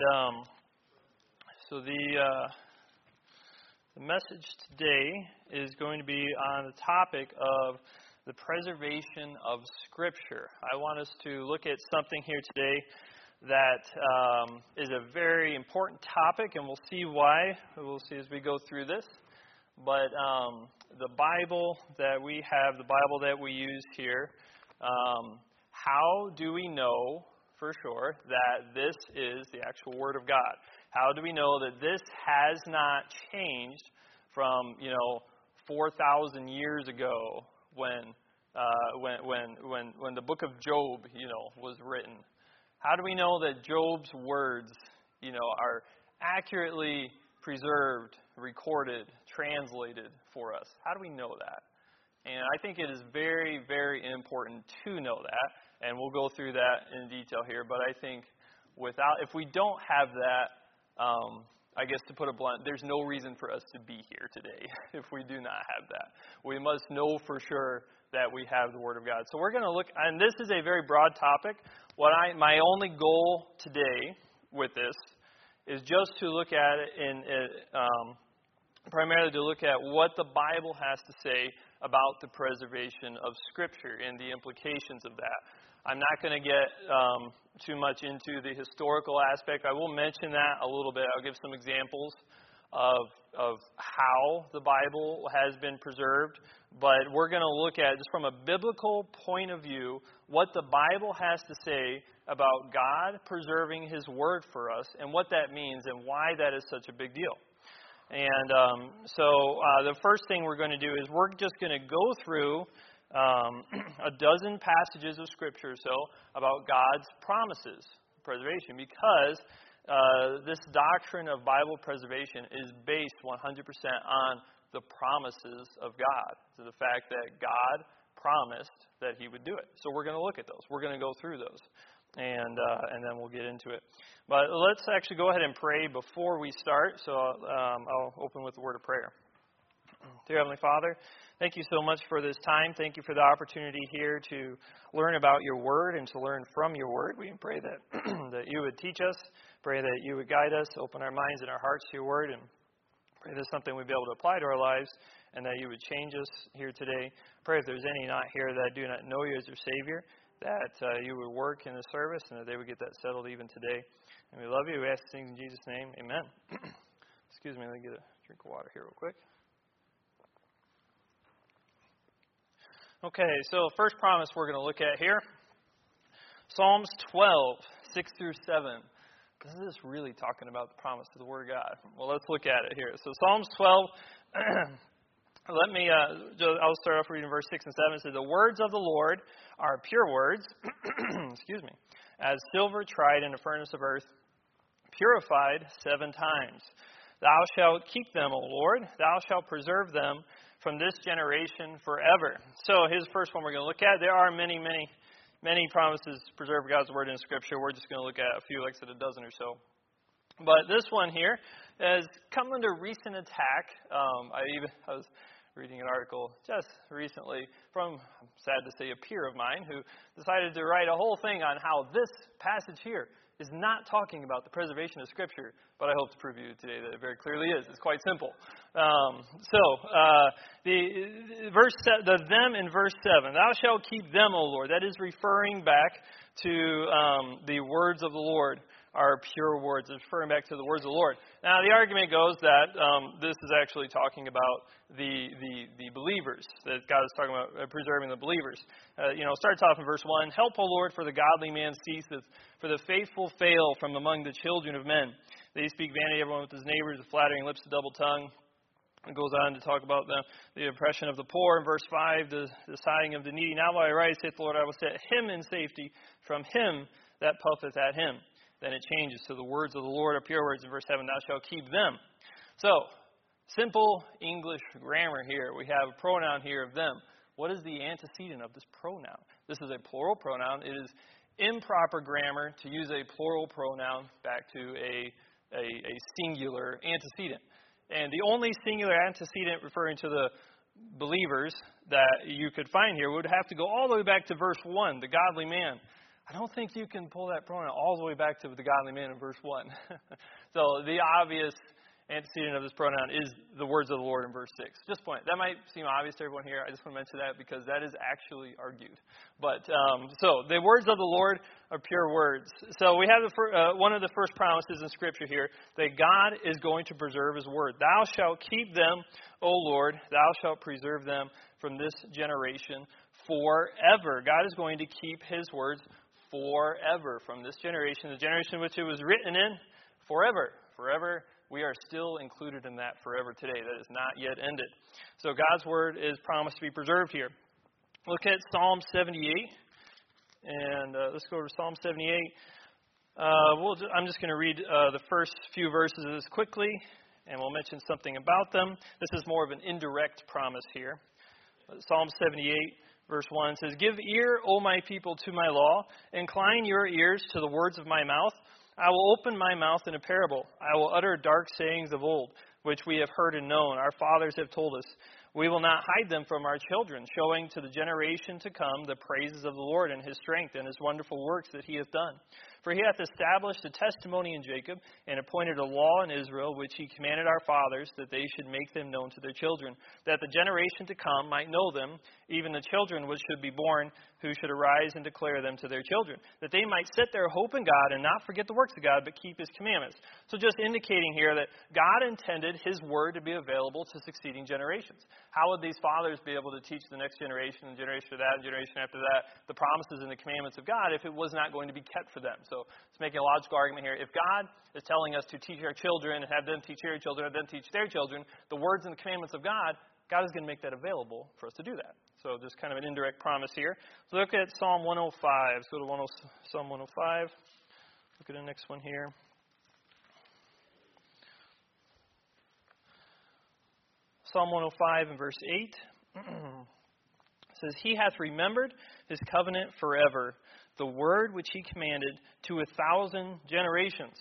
And um, so the uh, the message today is going to be on the topic of the preservation of Scripture. I want us to look at something here today that um, is a very important topic, and we'll see why. We'll see as we go through this. But um, the Bible that we have, the Bible that we use here, um, how do we know for sure that this is the actual Word of God? How do we know that this has not changed from, you know, 4,000 years ago when, uh, when, when, when, when the book of Job, you know, was written? How do we know that Job's words, you know, are accurately preserved, recorded, translated for us? How do we know that? And I think it is very, very important to know that, and we'll go through that in detail here. But I think without, if we don't have that, um, I guess to put it blunt, there's no reason for us to be here today if we do not have that. We must know for sure that we have the Word of God. So we're going to look, and this is a very broad topic. What I, my only goal today with this is just to look at it in, um, primarily to look at what the Bible has to say about the preservation of Scripture and the implications of that. I'm not going to get um, too much into the historical aspect. I will mention that a little bit. I'll give some examples of, of how the Bible has been preserved. But we're going to look at, just from a biblical point of view, what the Bible has to say about God preserving His Word for us and what that means and why that is such a big deal. And um, so uh, the first thing we're going to do is we're just going to go through um, a dozen passages of Scripture or so about God's promises, preservation, because uh, this doctrine of Bible preservation is based 100% on the promises of God. To the fact that God promised that He would do it. So we're going to look at those. We're going to go through those, and uh, and then we'll get into it. But let's actually go ahead and pray before we start. So um, I'll open with a word of prayer. Dear Heavenly Father. Thank you so much for this time. Thank you for the opportunity here to learn about your word and to learn from your word. We pray that that you would teach us, pray that you would guide us, open our minds and our hearts to your word, and pray is something we'd be able to apply to our lives and that you would change us here today. Pray if there's any not here that do not know you as their Savior, that uh, you would work in the service and that they would get that settled even today. And we love you. We ask things in Jesus' name. Amen. Excuse me, let me get a drink of water here real quick. Okay, so first promise we're going to look at here Psalms 12, 6 through 7. This is really talking about the promise of the Word of God. Well, let's look at it here. So, Psalms 12, let me, uh, I'll start off reading verse 6 and 7. It says, The words of the Lord are pure words, excuse me, as silver tried in a furnace of earth, purified seven times. Thou shalt keep them, O Lord, thou shalt preserve them from this generation forever. So here's the first one we're going to look at. There are many, many, many promises to preserve God's word in Scripture. We're just going to look at a few, like said, a dozen or so. But this one here has come under recent attack. Um, I even I was reading an article just recently from, I'm sad to say, a peer of mine who decided to write a whole thing on how this passage here is not talking about the preservation of Scripture, but I hope to prove to you today that it very clearly is. It's quite simple. Um, so, uh, the verse, the them in verse seven, "Thou shalt keep them, O Lord." That is referring back to um, the words of the Lord are pure words. Referring back to the words of the Lord. Now, the argument goes that um, this is actually talking about the, the, the believers, that God is talking about uh, preserving the believers. Uh, you know, starts off in verse 1 Help, O Lord, for the godly man ceaseth, for the faithful fail from among the children of men. They speak vanity, everyone with his neighbors, with flattering lips, the double tongue. It goes on to talk about the, the oppression of the poor in verse 5, the, the sighing of the needy. Now while I rise, saith the Lord, I will set him in safety from him that puffeth at him. Then it changes to the words of the Lord are pure words in verse 7, thou shalt keep them. So, simple English grammar here. We have a pronoun here of them. What is the antecedent of this pronoun? This is a plural pronoun. It is improper grammar to use a plural pronoun back to a, a, a singular antecedent. And the only singular antecedent referring to the believers that you could find here would have to go all the way back to verse 1, the godly man. I don't think you can pull that pronoun all the way back to the godly man in verse 1. so the obvious antecedent of this pronoun is the words of the Lord in verse 6. Just point. That might seem obvious to everyone here. I just want to mention that because that is actually argued. But um, so the words of the Lord are pure words. So we have the fir- uh, one of the first promises in Scripture here that God is going to preserve His word. Thou shalt keep them, O Lord. Thou shalt preserve them from this generation forever. God is going to keep His words forever from this generation, the generation which it was written in, forever. Forever we are still included in that forever today. That is not yet ended. So God's word is promised to be preserved here. Look at Psalm 78, and uh, let's go to Psalm 78. Uh, we'll just, I'm just going to read uh, the first few verses of this quickly, and we'll mention something about them. This is more of an indirect promise here. Psalm 78, verse 1 says, Give ear, O my people, to my law. Incline your ears to the words of my mouth. I will open my mouth in a parable. I will utter dark sayings of old, which we have heard and known. Our fathers have told us. We will not hide them from our children, showing to the generation to come the praises of the Lord and his strength and his wonderful works that he hath done. For he hath established a testimony in Jacob, and appointed a law in Israel, which he commanded our fathers, that they should make them known to their children, that the generation to come might know them, even the children which should be born, who should arise and declare them to their children, that they might set their hope in God and not forget the works of God, but keep his commandments. So just indicating here that God intended his word to be available to succeeding generations. How would these fathers be able to teach the next generation and generation of that and generation after that the promises and the commandments of God if it was not going to be kept for them? So it's making a logical argument here. If God is telling us to teach our children and have them teach their children and then teach their children the words and the commandments of God, God is going to make that available for us to do that. So just kind of an indirect promise here. Look at Psalm 105. Let's go to 10, Psalm 105. Look at the next one here. Psalm 105 and verse 8 says, He hath remembered his covenant forever the word which he commanded to a thousand generations.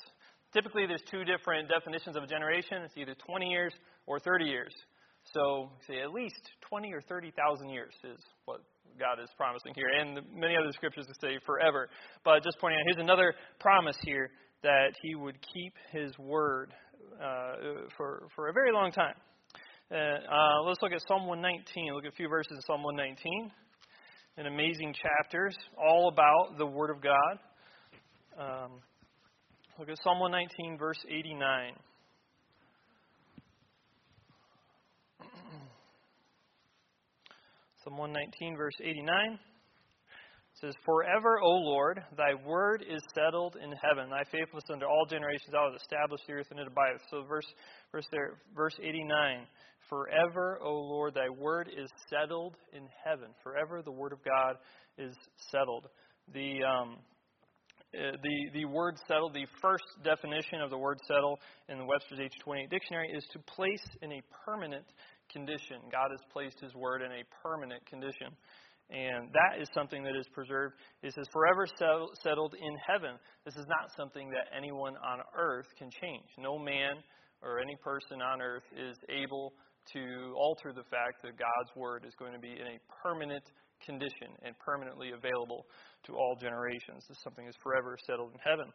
Typically, there's two different definitions of a generation. It's either 20 years or 30 years. So, say at least 20 or 30,000 years is what God is promising here. And many other scriptures say forever. But just pointing out, here's another promise here that he would keep his word uh, for, for a very long time. Uh, uh, let's look at Psalm 119. Look at a few verses in Psalm 119 An amazing chapters, all about the Word of God. Um, look at Psalm 119, verse 89. Psalm 119, verse 89 says, Forever, O Lord, thy word is settled in heaven. Thy faithfulness unto all generations, thou hast established the earth and it abideth. So verse verse there, verse 89. Forever, O Lord, thy word is settled in heaven. Forever, the word of God is settled. The, um, uh, the, the word settled, the first definition of the word settle in the Webster's 1828 dictionary is to place in a permanent condition. God has placed his word in a permanent condition. And that is something that is preserved. It says, forever settled in heaven. This is not something that anyone on earth can change. No man or any person on earth is able to alter the fact that God's Word is going to be in a permanent condition and permanently available to all generations. This is something that's forever settled in heaven.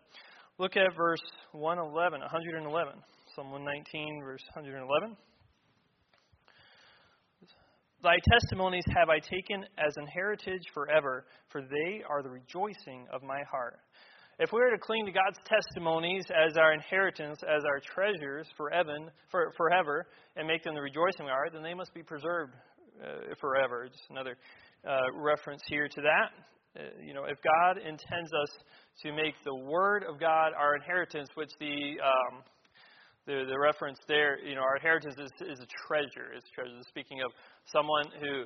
Look at verse 111, 111. Psalm 119, verse 111. Thy testimonies have I taken as an heritage forever, for they are the rejoicing of my heart. If we are to cling to God's testimonies as our inheritance, as our treasures forever, for, forever, and make them the rejoicing we are, then they must be preserved uh, forever. Just another uh, reference here to that. Uh, you know, if God intends us to make the Word of God our inheritance, which the um, the, the reference there, you know, our inheritance is, is a treasure. It's treasure. Speaking of someone who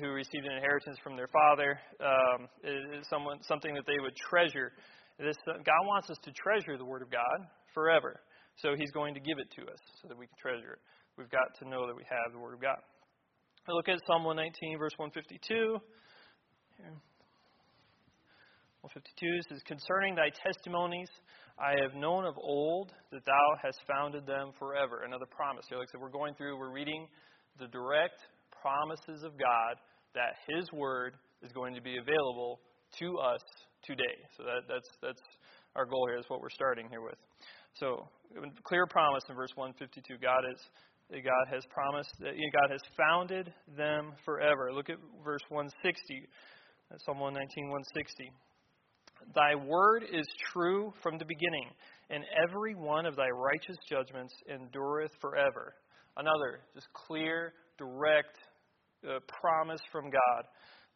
who received an inheritance from their father, um, is someone something that they would treasure. This, uh, God wants us to treasure the Word of God forever. So He's going to give it to us so that we can treasure it. We've got to know that we have the Word of God. I look at Psalm 119, verse 152. Here. 152 says, Concerning thy testimonies, I have known of old that thou hast founded them forever. Another promise here. Like I said, we're going through, we're reading the direct promises of God that His Word is going to be available to us today. So that, that's that's our goal here. Is what we're starting here with. So clear promise in verse 152. God is God has promised that God has founded them forever. Look at verse 160. Psalm 119, 160. Thy word is true from the beginning, and every one of thy righteous judgments endureth forever. Another just clear, direct uh, promise from God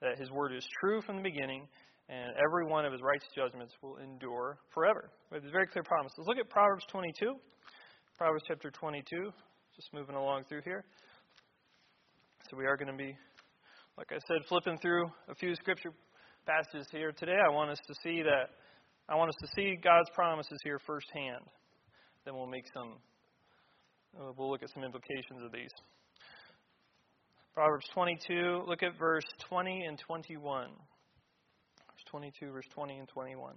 that his word is true from the beginning, and every one of his righteous judgments will endure forever. It's a very clear promise. Let's look at Proverbs 22. Proverbs chapter 22. Just moving along through here. So we are going to be, like I said, flipping through a few scripture passages here today. I want us to see that I want us to see God's promises here firsthand. Then we'll make some we'll look at some implications of these. Proverbs 22, look at verse 20 and 21. Verse 22, verse 20 and 21.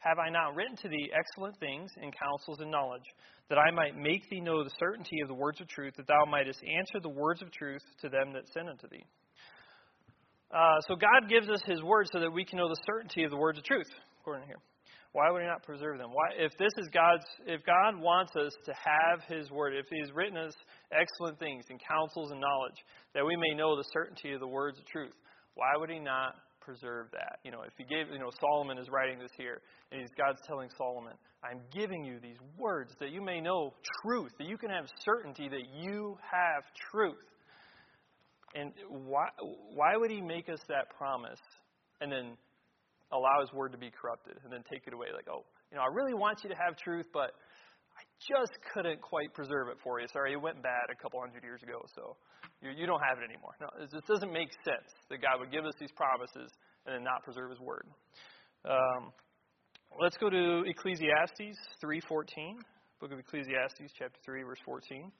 Have I not written to thee excellent things in counsels and knowledge, that I might make thee know the certainty of the words of truth, that thou mightest answer the words of truth to them that send unto thee? Uh, so God gives us His word so that we can know the certainty of the words of truth, according to here. Why would He not preserve them? Why, if this is God's, if God wants us to have His word, if He's written us excellent things and counsels and knowledge, that we may know the certainty of the words of truth, why would He not preserve that? You know, if He gave, you know, Solomon is writing this here, and he's, God's telling Solomon, "I'm giving you these words that you may know truth, that you can have certainty that you have truth." And why, why would he make us that promise and then allow his word to be corrupted and then take it away? Like, oh, you know, I really want you to have truth, but I just couldn't quite preserve it for you. Sorry, it went bad a couple hundred years ago, so you, you don't have it anymore. No, it just doesn't make sense that God would give us these promises and then not preserve his word. Um, let's go to Ecclesiastes 3.14. Book of Ecclesiastes, chapter 3, verse 14.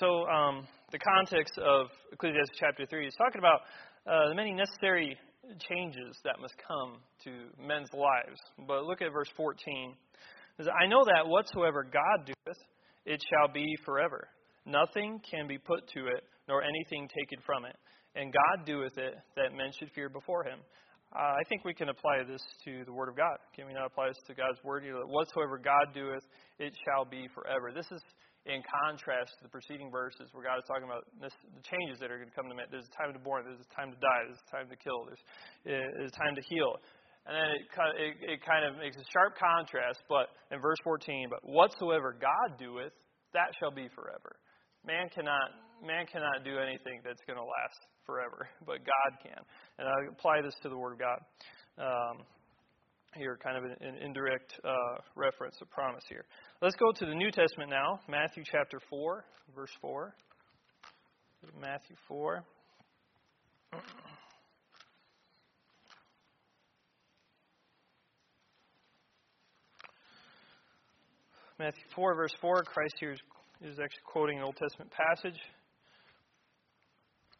So, um, the context of Ecclesiastes chapter 3 is talking about uh, the many necessary changes that must come to men's lives. But look at verse 14. It says, I know that whatsoever God doeth, it shall be forever. Nothing can be put to it, nor anything taken from it. And God doeth it, that men should fear before him. Uh, I think we can apply this to the Word of God. Can we not apply this to God's Word? You know, whatsoever God doeth, it shall be forever. This is in contrast to the preceding verses where God is talking about this, the changes that are going to come to man. There's a time to born, there's a time to die, there's a time to kill, there's, there's a time to heal. And then it, it, it kind of makes a sharp contrast, but in verse 14, but whatsoever God doeth, that shall be forever. Man cannot, man cannot do anything that's going to last forever, but God can. And I apply this to the Word of God. Um, here, kind of an, an indirect uh, reference, a promise here. Let's go to the New Testament now, Matthew chapter 4, verse 4. Matthew 4. Matthew 4, verse 4, Christ here is, is actually quoting an Old Testament passage.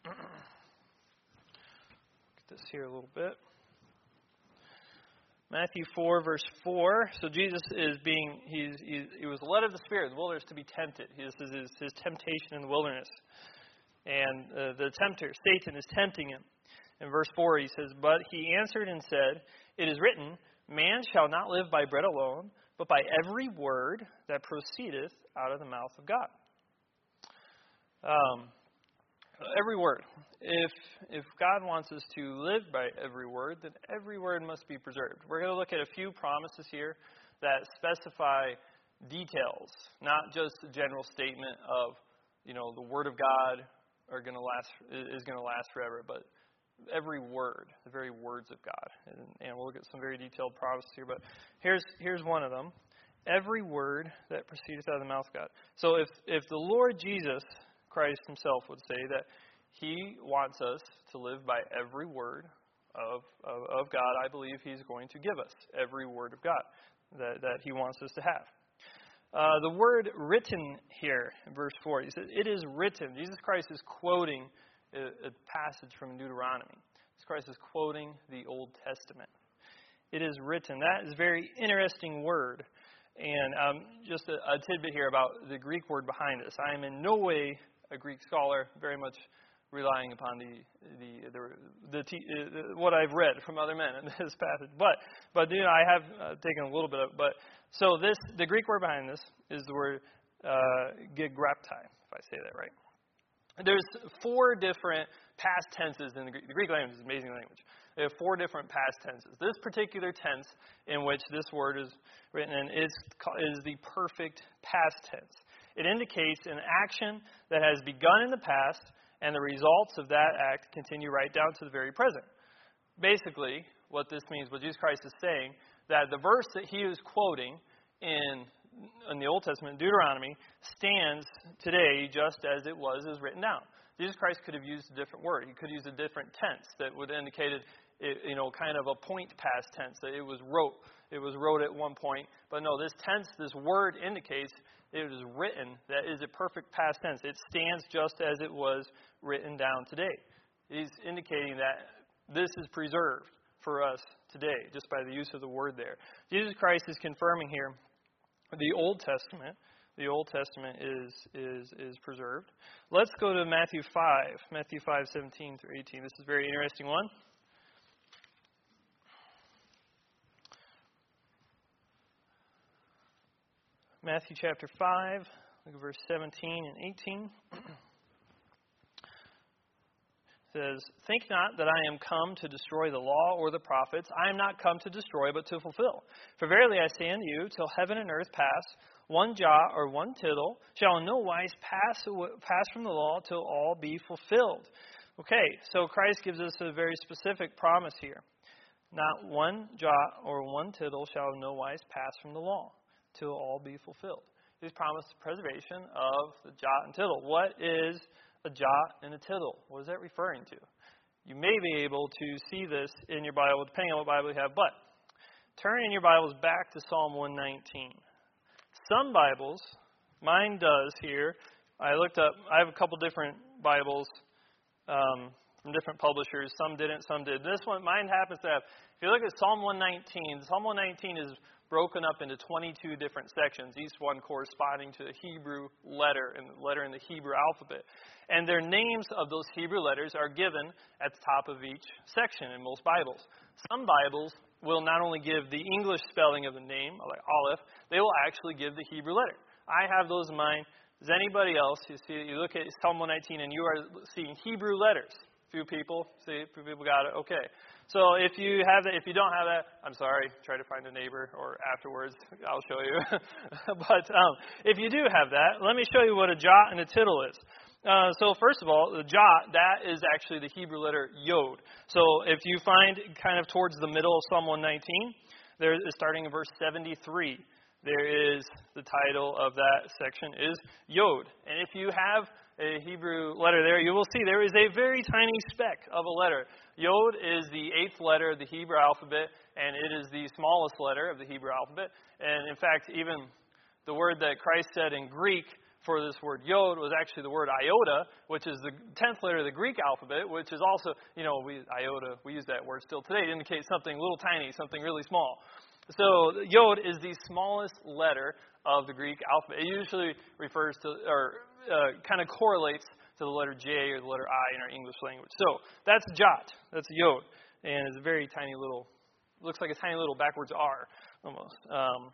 Look at this here a little bit. Matthew 4, verse 4. So Jesus is being, he's, he's, he was led of the Spirit, the wilderness, to be tempted. This is his, his temptation in the wilderness. And uh, the tempter, Satan, is tempting him. In verse 4, he says, But he answered and said, It is written, Man shall not live by bread alone, but by every word that proceedeth out of the mouth of God. Um, every word. If if God wants us to live by every word, then every word must be preserved. We're going to look at a few promises here that specify details, not just a general statement of, you know, the word of God are going to last is going to last forever, but every word, the very words of God. And, and we'll look at some very detailed promises here, but here's here's one of them. Every word that proceedeth out of the mouth of God. So if if the Lord Jesus Christ himself would say that he wants us to live by every word of, of, of, God. I believe he's going to give us every word of God that, that he wants us to have. Uh, the word written here in verse 4, he says, It is written. Jesus Christ is quoting a, a passage from Deuteronomy. Jesus Christ is quoting the Old Testament. It is written. That is a very interesting word. And um, just a, a tidbit here about the Greek word behind this. I am in no way a Greek scholar, very much relying upon the the, the, the, the what I've read from other men in this passage. But but you know, I have uh, taken a little bit of. But so this the Greek word behind this is the word uh, if I say that right. There's four different past tenses in the Greek. The Greek language is an amazing language. There are four different past tenses. This particular tense in which this word is written in is, is the perfect past tense. It indicates an action that has begun in the past, and the results of that act continue right down to the very present. Basically, what this means, what Jesus Christ is saying, that the verse that he is quoting in in the Old Testament, Deuteronomy, stands today just as it was as written down. Jesus Christ could have used a different word. He could use a different tense that would have indicated, you know, kind of a point past tense that it was wrote. It was wrote at one point, but no, this tense, this word indicates it was written. That is a perfect past tense. It stands just as it was written down today. He's indicating that this is preserved for us today just by the use of the word there. Jesus Christ is confirming here the Old Testament. The Old Testament is, is, is preserved. Let's go to Matthew 5, Matthew 5, 17 through 18. This is a very interesting one. Matthew chapter 5, look at verse 17 and 18. says, Think not that I am come to destroy the law or the prophets. I am not come to destroy, but to fulfill. For verily I say unto you, till heaven and earth pass, one jot or one tittle shall in no wise pass, pass from the law till all be fulfilled. Okay, so Christ gives us a very specific promise here. Not one jot or one tittle shall in no wise pass from the law till all be fulfilled. He's promised the preservation of the jot and tittle. What is a jot and a tittle. What is that referring to? You may be able to see this in your Bible, depending on what Bible you have, but turn in your Bibles back to Psalm 119. Some Bibles, mine does here. I looked up, I have a couple different Bibles um, from different publishers. Some didn't, some did. This one, mine happens to have, if you look at Psalm 119, Psalm 119 is broken up into 22 different sections, each one corresponding to a Hebrew letter and the letter in the Hebrew alphabet. And their names of those Hebrew letters are given at the top of each section in most Bibles. Some Bibles will not only give the English spelling of the name, like Aleph, they will actually give the Hebrew letter. I have those in mind. Does anybody else? You see, you look at Psalm 119 and you are seeing Hebrew letters. Few people, see, a few people got it. Okay. So if you have that, if you don't have that, I'm sorry. Try to find a neighbor, or afterwards I'll show you. but um, if you do have that, let me show you what a jot and a tittle is. Uh, so first of all, the jot that is actually the Hebrew letter yod. So if you find kind of towards the middle of Psalm 119, there starting in verse 73, there is the title of that section is yod. And if you have a Hebrew letter there, you will see there is a very tiny speck of a letter. Yod is the eighth letter of the Hebrew alphabet, and it is the smallest letter of the Hebrew alphabet. And in fact, even the word that Christ said in Greek for this word yod was actually the word iota, which is the tenth letter of the Greek alphabet, which is also, you know, we, iota, we use that word still today to indicate something little tiny, something really small. So yod is the smallest letter of the Greek alphabet. It usually refers to, or uh, kind of correlates to the letter J or the letter I in our English language. So that's jot. That's yod. And it's a very tiny little, looks like a tiny little backwards R almost. Um,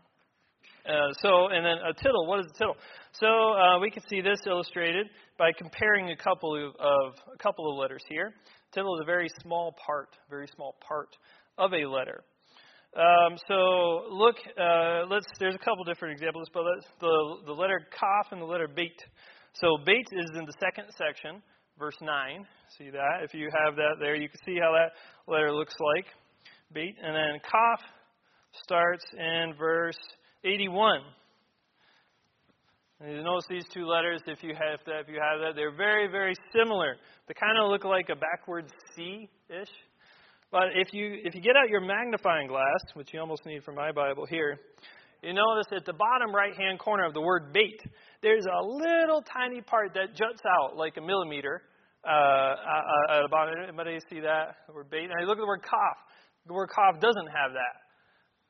uh, so, and then a tittle. What is a tittle? So uh, we can see this illustrated by comparing a couple of, of, a couple of letters here. Tittle is a very small part, very small part of a letter. Um, so look, uh, let's. There's a couple different examples, but the the letter kaf and the letter beit. So Beit is in the second section, verse 9. See that? If you have that there, you can see how that letter looks like. Beit. And then Kaf starts in verse 81. And you notice these two letters, if you have that, if you have that, they're very, very similar. They kind of look like a backwards C-ish. But if you if you get out your magnifying glass, which you almost need for my Bible here, you notice at the bottom right hand corner of the word beit, there's a little tiny part that juts out like a millimeter uh, at the bottom. Anybody see that? The word beit. Now you look at the word kaf. The word kaf doesn't have that.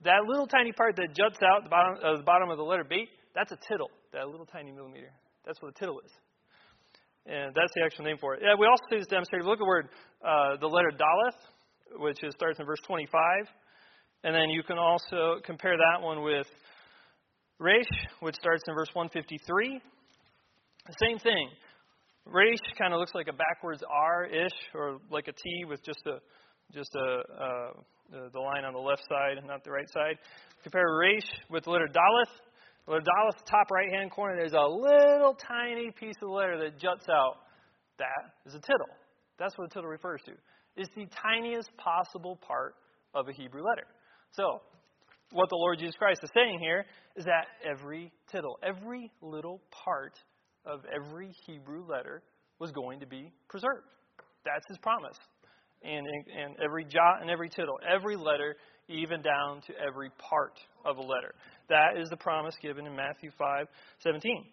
That little tiny part that juts out the bottom, uh, the bottom of the letter beit, that's a tittle. That little tiny millimeter. That's what a tittle is. And that's the actual name for it. Yeah, we also see this demonstrated. Look at the word, uh, the letter daleth, which is, starts in verse 25. And then you can also compare that one with resh, which starts in verse 153. Same thing. Resh kind of looks like a backwards R-ish, or like a T with just a just a uh, the line on the left side, not the right side. Compare Resh with the letter Daleth. The letter Daleth, top right hand corner, there's a little tiny piece of the letter that juts out. That is a tittle. That's what a tittle refers to. It's the tiniest possible part of a Hebrew letter. So, what the Lord Jesus Christ is saying here is that every tittle, every little part of every Hebrew letter was going to be preserved. That's his promise. And, and, and every jot and every tittle, every letter, even down to every part of a letter. That is the promise given in Matthew 5 17.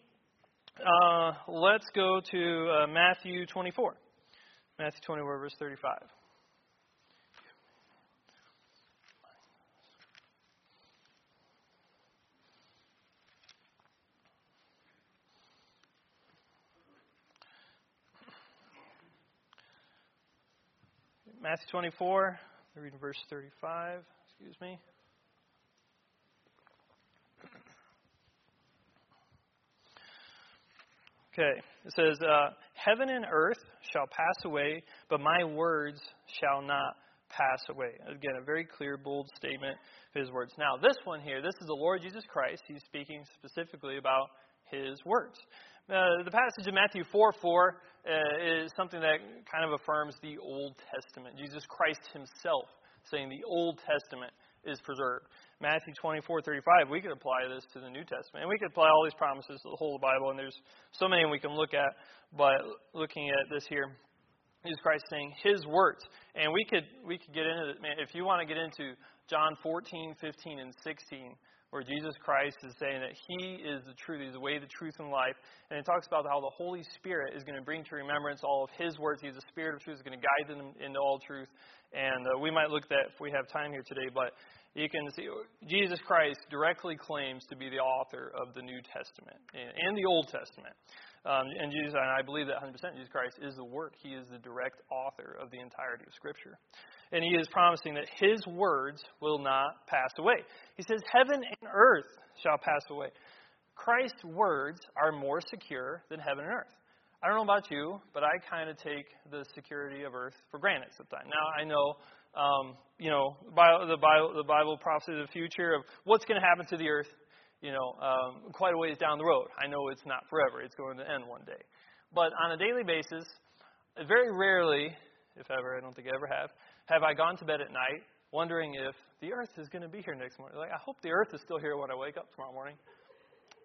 Uh, let's go to uh, Matthew 24. Matthew 24, verse 35. Matthew 24, reading verse 35. Excuse me. Okay, it says, uh, Heaven and earth shall pass away, but my words shall not pass away. Again, a very clear, bold statement of his words. Now, this one here, this is the Lord Jesus Christ. He's speaking specifically about his words. Uh, the passage in Matthew 4 4 uh, is something that kind of affirms the Old Testament. Jesus Christ himself saying the Old Testament is preserved. Matthew 24 35, we could apply this to the New Testament. And we could apply all these promises to the whole Bible, and there's so many we can look at. But looking at this here, Jesus Christ saying His words. And we could we could get into it, man. If you want to get into John 14, 15, and 16, where Jesus Christ is saying that He is the truth, He's the way, the truth, and life. And it talks about how the Holy Spirit is going to bring to remembrance all of His words. He's the Spirit of truth, He's going to guide them into all truth. And uh, we might look at that if we have time here today, but you can see Jesus Christ directly claims to be the author of the New Testament and the Old Testament. Um, and Jesus, and I believe that 100%, Jesus Christ is the work. He is the direct author of the entirety of Scripture. And he is promising that his words will not pass away. He says, Heaven and earth shall pass away. Christ's words are more secure than heaven and earth. I don't know about you, but I kind of take the security of earth for granted sometimes. Now, I know, um, you know, the Bible, the Bible prophecy of the future of what's going to happen to the earth you know, um, quite a ways down the road. I know it's not forever, it's going to end one day. But on a daily basis, very rarely, if ever, I don't think I ever have, have I gone to bed at night wondering if the earth is going to be here next morning. Like, I hope the earth is still here when I wake up tomorrow morning.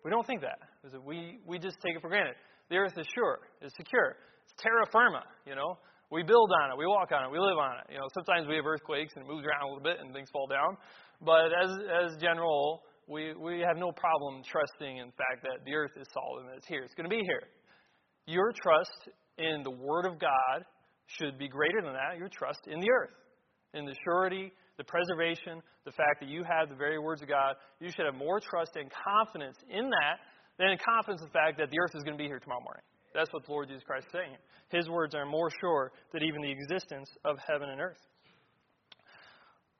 We don't think that. We, we just take it for granted. The earth is sure, is secure. It's terra firma, you know. We build on it, we walk on it, we live on it. You know, sometimes we have earthquakes and it moves around a little bit and things fall down. But as as general, we, we have no problem trusting in fact that the earth is solid and it's here. It's going to be here. Your trust in the Word of God should be greater than that. Your trust in the earth, in the surety, the preservation, the fact that you have the very words of God. You should have more trust and confidence in that than confidence in the fact that the earth is going to be here tomorrow morning. That's what the Lord Jesus Christ is saying. His words are more sure than even the existence of heaven and earth.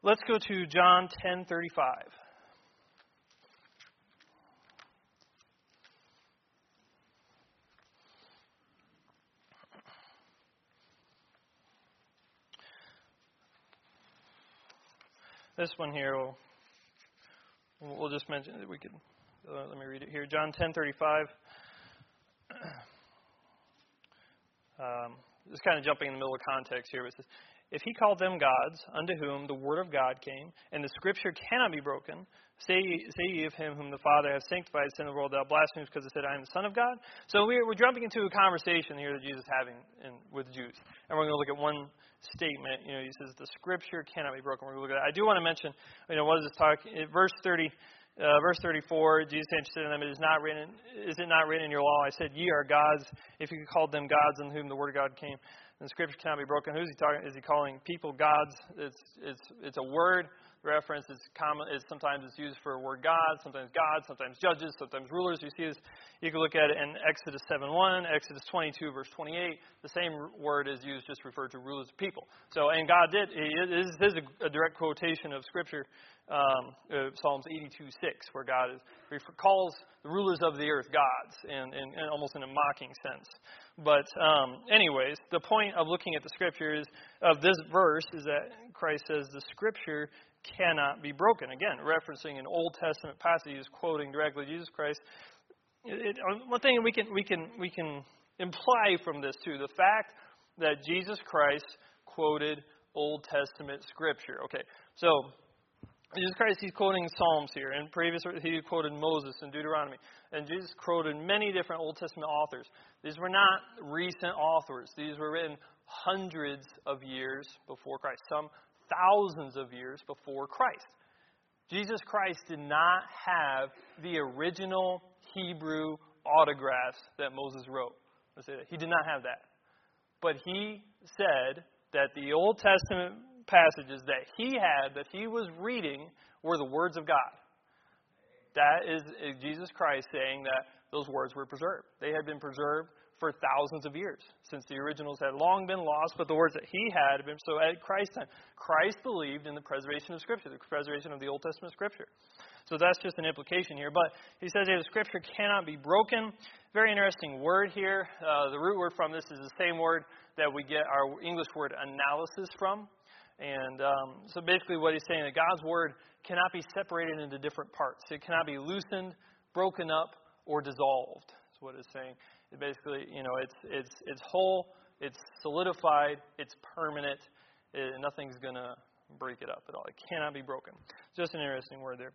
Let's go to John 10:35. This one here, we'll, we'll just mention that we could. Uh, let me read it here. John 10:35. um, just kind of jumping in the middle of context here. It says, "If he called them gods, unto whom the word of God came, and the Scripture cannot be broken, say say ye of him whom the Father has sanctified, sent the world, thou blasphemes, because he said, I am the Son of God." So we're, we're jumping into a conversation here that Jesus is having in, with Jews, and we're going to look at one statement. You know, he says the scripture cannot be broken. We're going to look at that. I do want to mention, you know, what is this talk? Verse 30, Uh, verse 34, Jesus answered them, it is, not written, is it not written in your law? I said, Ye are gods, if you called them gods in whom the word of God came. And the scripture cannot be broken. Who is he talking? Is he calling people gods? It's, it's, it's a word reference. is common. It's, sometimes it's used for word God, sometimes God, sometimes judges, sometimes rulers. You see this. You can look at it in Exodus 7:1, Exodus 22 verse 28. The same word is used just referred to rulers of people. So, and God did. It is, is a, direct quotation of Scripture um, uh, Psalms 82:6, where God is, calls the rulers of the earth gods, in almost in a mocking sense. But, um, anyways, the point of looking at the scriptures of this verse is that Christ says the scripture cannot be broken. Again, referencing an Old Testament passage, he's quoting directly Jesus Christ. It, it, uh, one thing we can we can we can imply from this too, the fact that Jesus Christ quoted Old Testament scripture. Okay, so Jesus Christ, he's quoting Psalms here, and previous he quoted Moses and Deuteronomy, and Jesus quoted many different Old Testament authors. These were not recent authors; these were written hundreds of years before Christ, some thousands of years before Christ. Jesus Christ did not have the original Hebrew autographs that Moses wrote. Let's say that. He did not have that. But he said that the Old Testament passages that he had, that he was reading, were the words of God. That is Jesus Christ saying that those words were preserved. They had been preserved for thousands of years, since the originals had long been lost, but the words that he had been. So at Christ's time, Christ believed in the preservation of Scripture, the preservation of the Old Testament Scripture. So that's just an implication here. But he says that the Scripture cannot be broken. Very interesting word here. Uh, the root word from this is the same word that we get our English word analysis from. And um, so basically, what he's saying is that God's word cannot be separated into different parts. It cannot be loosened, broken up, or dissolved. That's what it's saying. Basically, you know, it's it's it's whole, it's solidified, it's permanent. It, nothing's gonna break it up at all. It cannot be broken. Just an interesting word there.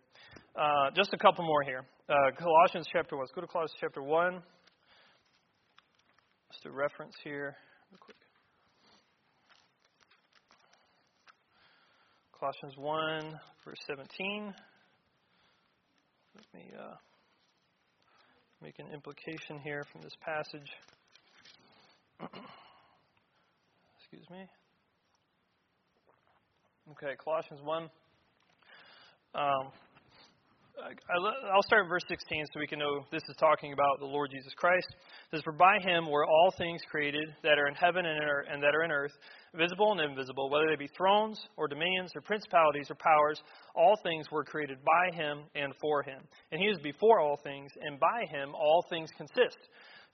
Uh, just a couple more here. Uh, Colossians chapter one. Let's go to Colossians chapter one. Just a reference here, real quick. Colossians 1, verse 17. Let me uh, make an implication here from this passage. Excuse me. Okay, Colossians 1. Um, I'll start at verse 16 so we can know this is talking about the Lord Jesus Christ. It says, For by him were all things created that are in heaven and that are in earth, visible and invisible, whether they be thrones or dominions or principalities or powers, all things were created by him and for him. And he is before all things, and by him all things consist.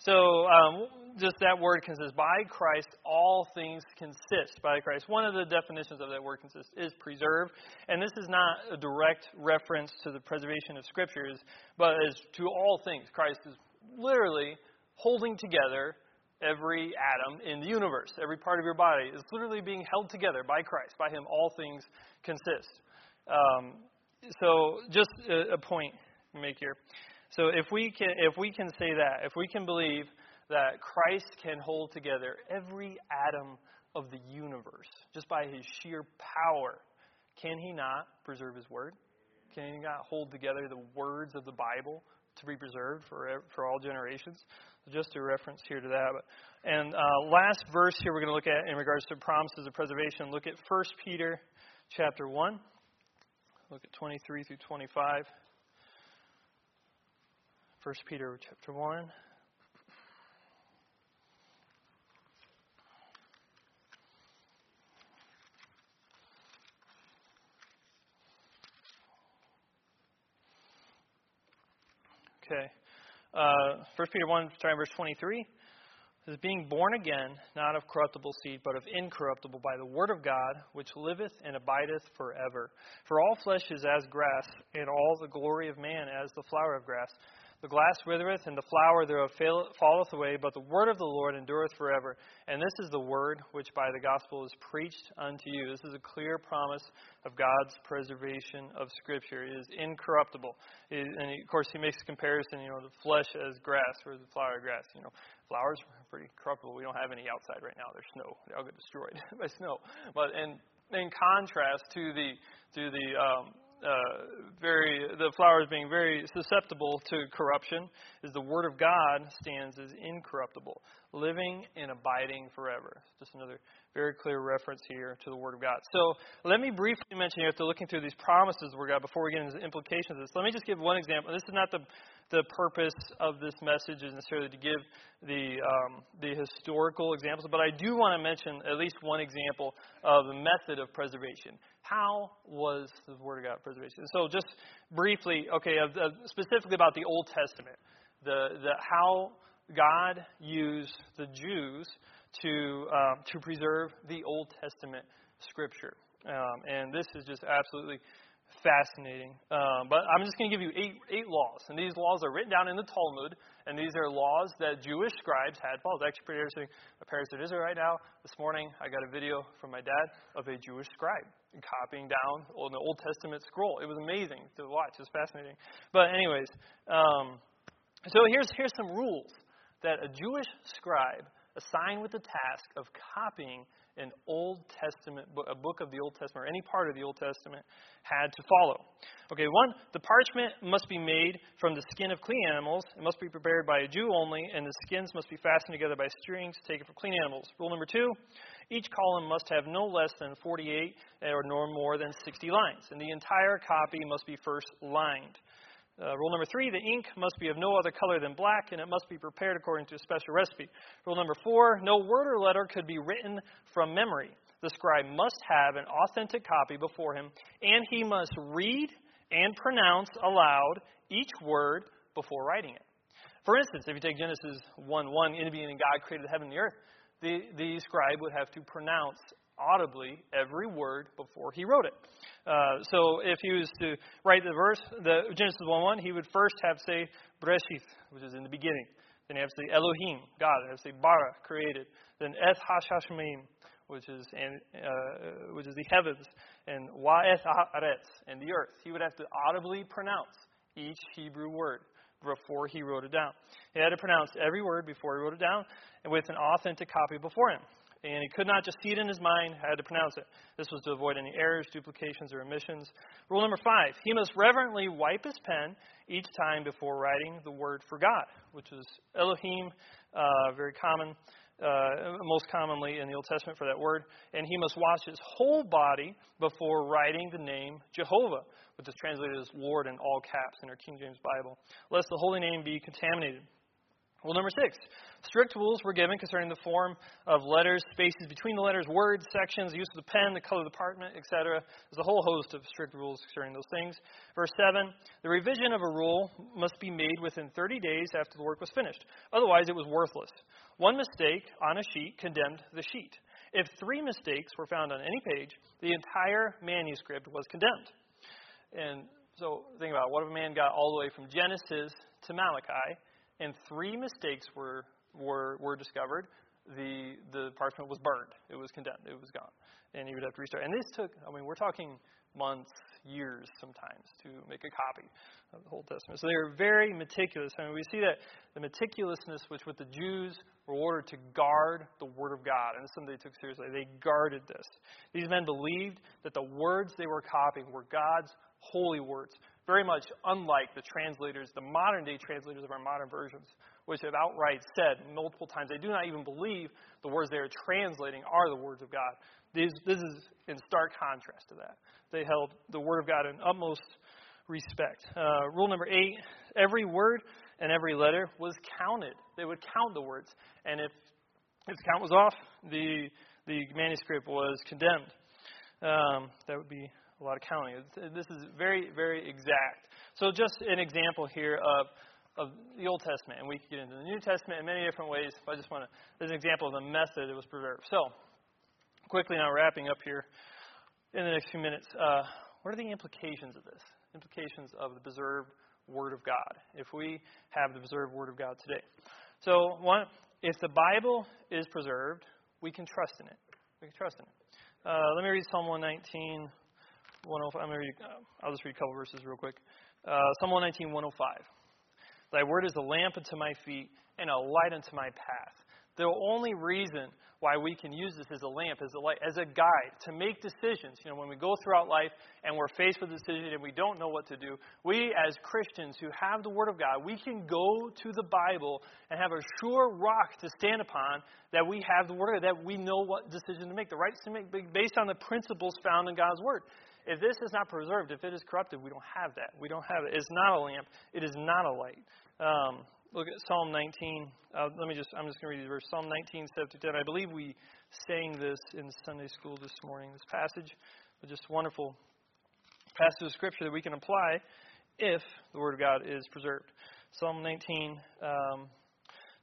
So, um, just that word consists by Christ, all things consist by Christ. One of the definitions of that word consist is preserve. And this is not a direct reference to the preservation of scriptures, but as to all things. Christ is literally holding together every atom in the universe. Every part of your body is literally being held together by Christ. By Him, all things consist. Um, so, just a, a point to make here. So if we can if we can say that, if we can believe that Christ can hold together every atom of the universe just by his sheer power, can he not preserve his word? Can he not hold together the words of the Bible to be preserved for for all generations? Just a reference here to that. And uh, last verse here we're going to look at in regards to promises of preservation. Look at 1 Peter chapter 1. Look at 23 through 25. 1 Peter chapter 1. Okay. Uh, 1 Peter 1, starting verse 23 says, Being born again, not of corruptible seed, but of incorruptible, by the word of God, which liveth and abideth forever. For all flesh is as grass, and all the glory of man as the flower of grass. The glass withereth, and the flower thereof falleth away, but the word of the Lord endureth forever. And this is the word which by the gospel is preached unto you. This is a clear promise of God's preservation of Scripture. It is incorruptible. It, and of course, he makes a comparison, you know, the flesh as grass or the flower grass. You know, flowers are pretty corruptible. We don't have any outside right now. There's snow. They all get destroyed by snow. But in contrast to the, to the, um, uh, very the flowers being very susceptible to corruption is the word of God stands as incorruptible, living and abiding forever. Just another very clear reference here to the word of God. So let me briefly mention here, after looking through these promises of word God, before we get into the implications of this, let me just give one example. This is not the the purpose of this message is necessarily to give the um, the historical examples, but I do want to mention at least one example of the method of preservation. How was the Word of God preservation? So, just briefly, okay, uh, uh, specifically about the Old Testament, the the how God used the Jews to um, to preserve the Old Testament Scripture, um, and this is just absolutely fascinating. Um, but I'm just going to give you eight, eight laws. And these laws are written down in the Talmud. And these are laws that Jewish scribes had followed. Actually, pretty interesting. My parents in Israel right now. This morning, I got a video from my dad of a Jewish scribe copying down an Old Testament scroll. It was amazing to watch. It was fascinating. But, anyways, um, so here's, here's some rules that a Jewish scribe assigned with the task of copying an Old Testament book, a book of the Old Testament, or any part of the Old Testament, had to follow. Okay, one, the parchment must be made from the skin of clean animals. It must be prepared by a Jew only, and the skins must be fastened together by strings taken from clean animals. Rule number two, each column must have no less than 48 or no more than 60 lines, and the entire copy must be first lined. Uh, rule number three, the ink must be of no other color than black, and it must be prepared according to a special recipe. Rule number four, no word or letter could be written from memory. The scribe must have an authentic copy before him, and he must read and pronounce aloud each word before writing it. For instance, if you take Genesis 1 1, in the beginning God created the heaven and the earth, the, the scribe would have to pronounce audibly every word before he wrote it. Uh, so if he was to write the verse, the Genesis 1 1, he would first have to say Breshith, which is in the beginning. Then he have to say Elohim, God. He have to say Bara, created. Then Eth Hashamayim, which is and uh, which is the heavens, and Wa'eth Haaretz, and the earth. He would have to audibly pronounce each Hebrew word before he wrote it down. He had to pronounce every word before he wrote it down, and with an authentic copy before him and he could not just see it in his mind, had to pronounce it. This was to avoid any errors, duplications, or omissions. Rule number five, he must reverently wipe his pen each time before writing the word for God, which is Elohim, uh, very common, uh, most commonly in the Old Testament for that word. And he must wash his whole body before writing the name Jehovah, which is translated as Lord in all caps in our King James Bible, lest the holy name be contaminated. Well, number six, strict rules were given concerning the form of letters, spaces between the letters, words, sections, use of the pen, the color of the parchment, etc. There's a whole host of strict rules concerning those things. Verse 7, the revision of a rule must be made within 30 days after the work was finished. Otherwise, it was worthless. One mistake on a sheet condemned the sheet. If three mistakes were found on any page, the entire manuscript was condemned. And so think about it. what if a man got all the way from Genesis to Malachi? And three mistakes were, were, were discovered, the, the parchment was burned. It was condemned. It was gone. And he would have to restart. And this took, I mean, we're talking months, years sometimes to make a copy of the Old Testament. So they were very meticulous. I mean, we see that the meticulousness which with the Jews were ordered to guard the Word of God. And something they took seriously. They guarded this. These men believed that the words they were copying were God's holy words, very much unlike the translators, the modern day translators of our modern versions, which have outright said multiple times they do not even believe the words they are translating are the words of God. This, this is in stark contrast to that. They held the Word of God in utmost respect. Uh, rule number eight every word and every letter was counted. They would count the words. And if, if the count was off, the, the manuscript was condemned. Um, that would be lot of counting. This is very, very exact. So, just an example here of, of the Old Testament, and we can get into the New Testament in many different ways. I just want to, there's an example of the method that was preserved. So, quickly now wrapping up here in the next few minutes, uh, what are the implications of this? Implications of the preserved Word of God, if we have the preserved Word of God today. So, one, if the Bible is preserved, we can trust in it. We can trust in it. Uh, let me read Psalm 119, 105. I'm read, uh, I'll just read a couple verses real quick. Uh, Psalm 119, 105. Thy word is a lamp unto my feet and a light unto my path. The only reason why we can use this as a lamp, as a light, as a guide to make decisions. You know, when we go throughout life and we're faced with a decision and we don't know what to do, we as Christians who have the Word of God, we can go to the Bible and have a sure rock to stand upon that we have the Word that we know what decision to make, the right to make based on the principles found in God's Word. If this is not preserved, if it is corrupted, we don't have that. We don't have it. It's not a lamp. It is not a light. Um, look at Psalm 19. Uh, let me just, I'm just going to read the verse. Psalm 19, 7 to 10. I believe we sang this in Sunday school this morning. This passage, just wonderful passage of Scripture that we can apply if the Word of God is preserved. Psalm 19, um,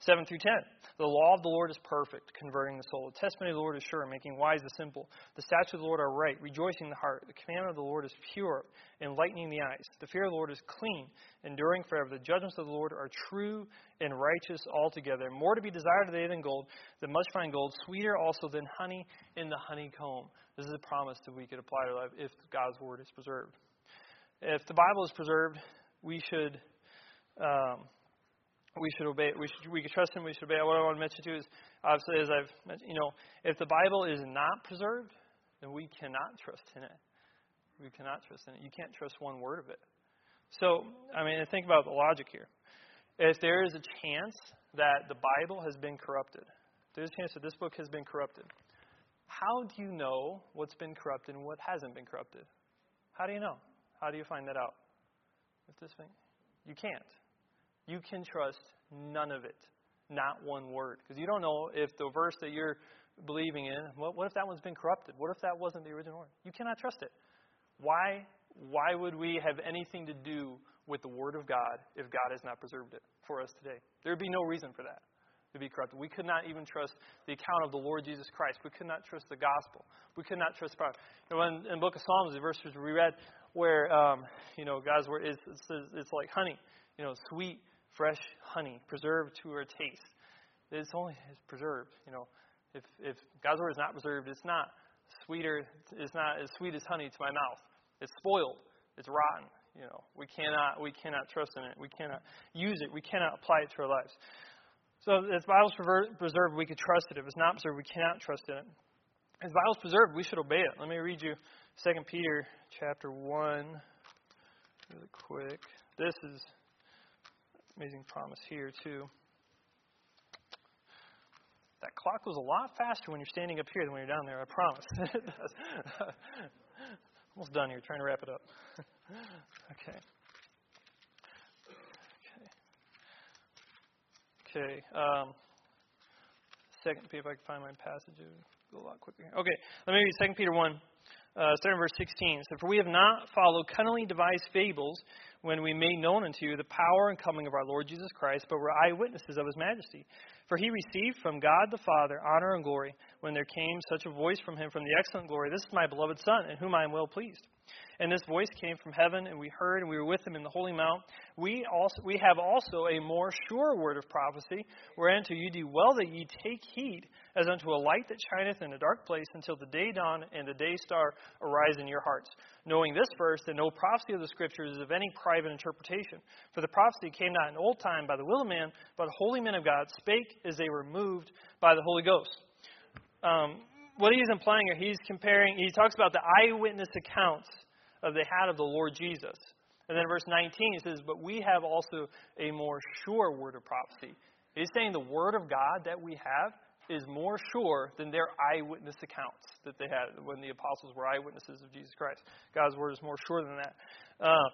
7 through 10. The law of the Lord is perfect, converting the soul. The testimony of the Lord is sure, making wise the simple. The statutes of the Lord are right, rejoicing the heart. The commandment of the Lord is pure, enlightening the eyes. The fear of the Lord is clean, enduring forever. The judgments of the Lord are true and righteous altogether. More to be desired today than gold, than much fine gold, sweeter also than honey in the honeycomb. This is a promise that we could apply to life if God's word is preserved. If the Bible is preserved, we should. Um, we should obey. We should we trust Him. We should obey. What I want to mention too is obviously, as I've mentioned, you know, if the Bible is not preserved, then we cannot trust in it. We cannot trust in it. You can't trust one word of it. So, I mean, think about the logic here. If there is a chance that the Bible has been corrupted, there's a chance that this book has been corrupted. How do you know what's been corrupted and what hasn't been corrupted? How do you know? How do you find that out? If this thing, you can't you can trust none of it, not one word. Because you don't know if the verse that you're believing in, what, what if that one's been corrupted? What if that wasn't the original word? You cannot trust it. Why, why would we have anything to do with the Word of God if God has not preserved it for us today? There would be no reason for that to be corrupted. We could not even trust the account of the Lord Jesus Christ. We could not trust the gospel. We could not trust God. You know, in, in book of Psalms, the verses we read where, um, you know, God's word is, it's, it's like honey, you know, sweet fresh honey, preserved to our taste. It's only it's preserved. You know, if if God's word is not preserved, it's not sweeter. It's not as sweet as honey to my mouth. It's spoiled. It's rotten. You know, we cannot we cannot trust in it. We cannot use it. We cannot apply it to our lives. So if the Bible's preserved, we could trust it. If it's not preserved, we cannot trust in it. If the Bible's preserved, we should obey it. Let me read you 2 Peter chapter 1 really quick. This is amazing promise here, too. That clock goes a lot faster when you're standing up here than when you're down there, I promise. Almost done here, trying to wrap it up. okay. Okay. Um, second, if I can find my passage, it would go a lot quicker. Okay, let me read Second Peter 1, uh, starting verse 16. So, For we have not followed cunningly devised fables when we made known unto you the power and coming of our Lord Jesus Christ, but were eyewitnesses of his majesty. For he received from God the Father honor and glory when there came such a voice from him from the excellent glory, This is my beloved Son, in whom I am well pleased. And this voice came from heaven, and we heard, and we were with him in the holy mount. We also we have also a more sure word of prophecy, whereunto you do well that ye take heed, as unto a light that shineth in a dark place, until the day dawn and the day star arise in your hearts. Knowing this first, that no prophecy of the Scriptures is of any private interpretation. For the prophecy came not in old time by the will of man, but holy men of God spake as they were moved by the Holy Ghost. Um, what he's implying here, he's comparing, he talks about the eyewitness accounts of they had of the Lord Jesus. And then verse 19 he says, But we have also a more sure word of prophecy. He's saying the word of God that we have is more sure than their eyewitness accounts that they had when the apostles were eyewitnesses of Jesus Christ. God's word is more sure than that. Uh,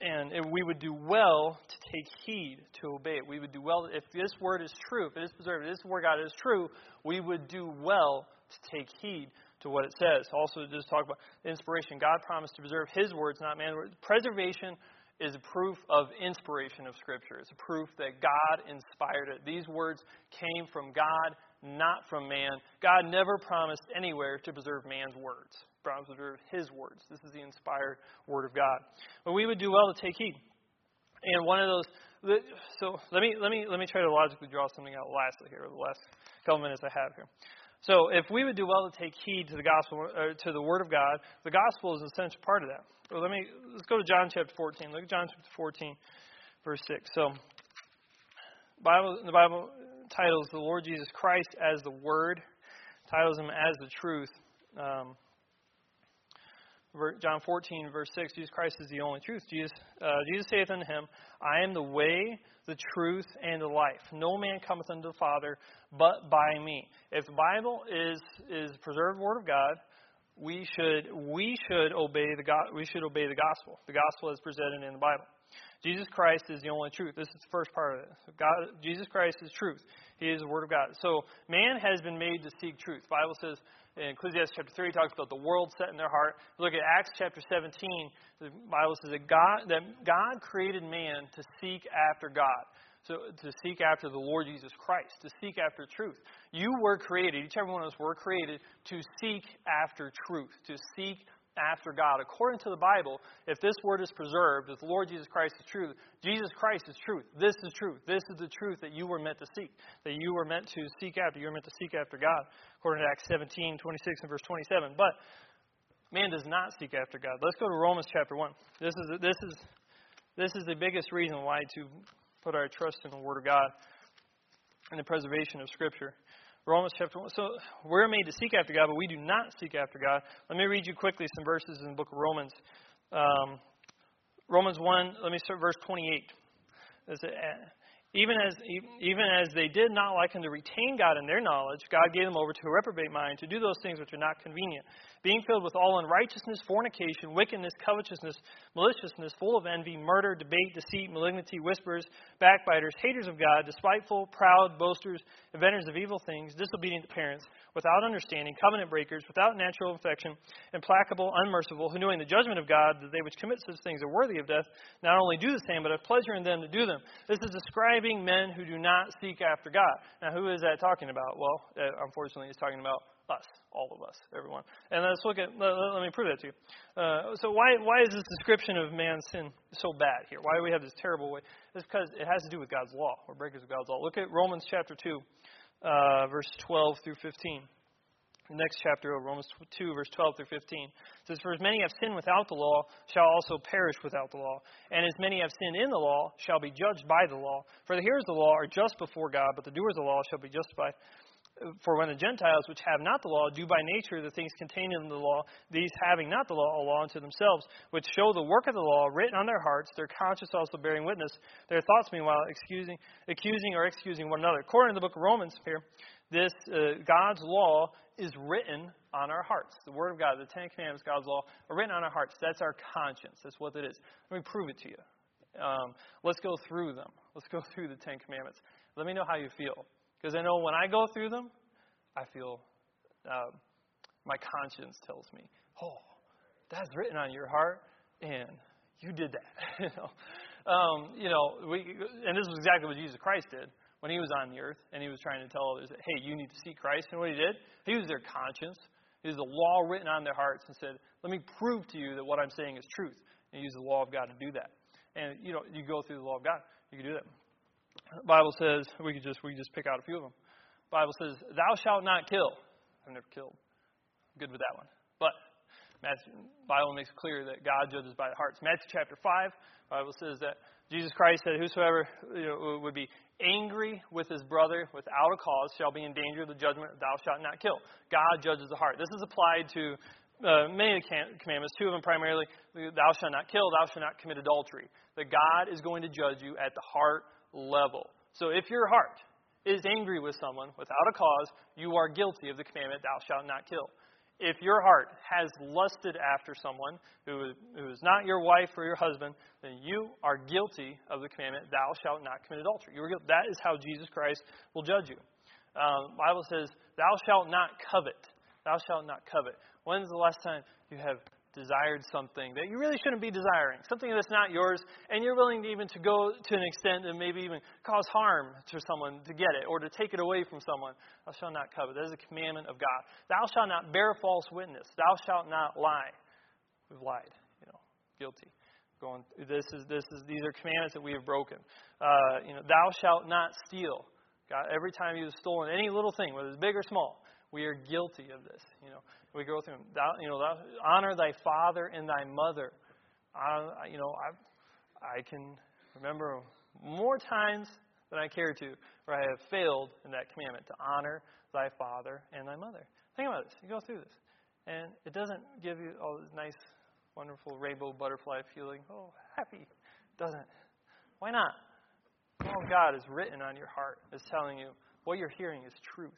and we would do well to take heed to obey it. We would do well if this word is true, if it is preserved, if this word God is true, we would do well to take heed to what it says. Also, just talk about inspiration. God promised to preserve His words, not man's words. Preservation is a proof of inspiration of Scripture. It's a proof that God inspired it. These words came from God, not from man. God never promised anywhere to preserve man's words. He promised to preserve His words. This is the inspired Word of God. But we would do well to take heed. And one of those. So let me let me let me try to logically draw something out. Lastly, here, the last couple minutes I have here. So if we would do well to take heed to the gospel, or to the word of God, the gospel is an essential part of that. Let me let's go to John chapter 14. Look at John chapter 14, verse 6. So Bible the Bible titles the Lord Jesus Christ as the Word, titles him as the truth. Um, John 14, verse 6, Jesus Christ is the only truth. Jesus, uh, Jesus saith unto him, I am the way, the truth, and the life. No man cometh unto the Father but by me. If the Bible is is preserved Word of God, we should we should obey the God, we should obey the gospel. The gospel is presented in the Bible. Jesus Christ is the only truth. This is the first part of it. God, Jesus Christ is truth. He is the Word of God. So man has been made to seek truth. The Bible says in Ecclesiastes chapter 3 talks about the world set in their heart. Look at Acts chapter 17. The Bible says that God, that God created man to seek after God. So to seek after the Lord Jesus Christ, to seek after truth. You were created, each and every one of us were created to seek after truth, to seek after God. According to the Bible, if this word is preserved, if the Lord Jesus Christ is truth, Jesus Christ is truth. This is truth. This is the truth that you were meant to seek, that you were meant to seek after. You were meant to seek after God, according to Acts 17, 26, and verse 27. But man does not seek after God. Let's go to Romans chapter 1. This is, this is, this is the biggest reason why to put our trust in the Word of God and the preservation of Scripture. Romans chapter 1. So we're made to seek after God, but we do not seek after God. Let me read you quickly some verses in the book of Romans. Um, Romans 1, let me start verse 28. Even as, even as they did not like him to retain God in their knowledge, God gave them over to a reprobate mind to do those things which are not convenient, being filled with all unrighteousness, fornication, wickedness, covetousness, maliciousness, full of envy, murder, debate, deceit, malignity, whispers, backbiters, haters of God, despiteful, proud, boasters, inventors of evil things, disobedient to parents, without understanding, covenant breakers, without natural affection, implacable, unmerciful, who knowing the judgment of God, that they which commit such things are worthy of death, not only do the same, but have pleasure in them to do them. This is describing men who do not seek after God. Now, who is that talking about? Well, unfortunately, it's talking about us, all of us, everyone. And let's look at, let, let me prove that to you. Uh, so why, why is this description of man's sin so bad here? Why do we have this terrible way? It's because it has to do with God's law. We're breakers of God's law. Look at Romans chapter 2 uh, verse 12 through 15. The next chapter of Romans 2, verse 12 through 15 it says, For as many have sinned without the law shall also perish without the law. And as many have sinned in the law shall be judged by the law. For the hearers of the law are just before God, but the doers of the law shall be justified. For when the Gentiles, which have not the law, do by nature the things contained in the law, these having not the law, a law unto themselves, which show the work of the law written on their hearts, their conscience also bearing witness, their thoughts meanwhile excusing, accusing or excusing one another. According to the book of Romans here, this uh, God's law is written on our hearts. The Word of God, the Ten Commandments, God's law, are written on our hearts. That's our conscience. That's what it is. Let me prove it to you. Um, let's go through them. Let's go through the Ten Commandments. Let me know how you feel. Because I know when I go through them, I feel uh, my conscience tells me, oh, that's written on your heart, and you did that. you know, um, you know, we, and this is exactly what Jesus Christ did when he was on the earth, and he was trying to tell others, that, hey, you need to see Christ. And what he did, he was their conscience. He was the law written on their hearts, and said, let me prove to you that what I'm saying is truth. And he used the law of God to do that. And you know, you go through the law of God, you can do that. The Bible says we could just we could just pick out a few of them. The Bible says, "Thou shalt not kill." I've never killed. I'm good with that one. But Matthew, Bible makes clear that God judges by the hearts. Matthew chapter five, Bible says that Jesus Christ said, "Whosoever you know, would be angry with his brother without a cause shall be in danger of the judgment. Thou shalt not kill." God judges the heart. This is applied to uh, many of the commandments, two of them primarily, thou shalt not kill, thou shalt not commit adultery. That God is going to judge you at the heart level. So if your heart is angry with someone without a cause, you are guilty of the commandment, thou shalt not kill. If your heart has lusted after someone who, who is not your wife or your husband, then you are guilty of the commandment, thou shalt not commit adultery. You are guilty. That is how Jesus Christ will judge you. Um, Bible says, thou shalt not covet. Thou shalt not covet. When's the last time you have desired something that you really shouldn't be desiring, something that's not yours, and you're willing to even to go to an extent and maybe even cause harm to someone to get it or to take it away from someone. Thou shalt not covet. That is a commandment of God. Thou shalt not bear false witness. Thou shalt not lie. We've lied, you know, guilty. Going. This is this is these are commandments that we have broken. Uh, you know, thou shalt not steal. God, every time you've stolen any little thing, whether it's big or small, we are guilty of this. You know, we go through. Thou, you know, thou, honor thy father and thy mother. I, you know, I, I can remember more times than I care to, where I have failed in that commandment to honor thy father and thy mother. Think about this. You go through this. And it doesn't give you all this nice, wonderful rainbow butterfly feeling. Oh, happy. Doesn't. Why not? All God is written on your heart is telling you what you're hearing is truth.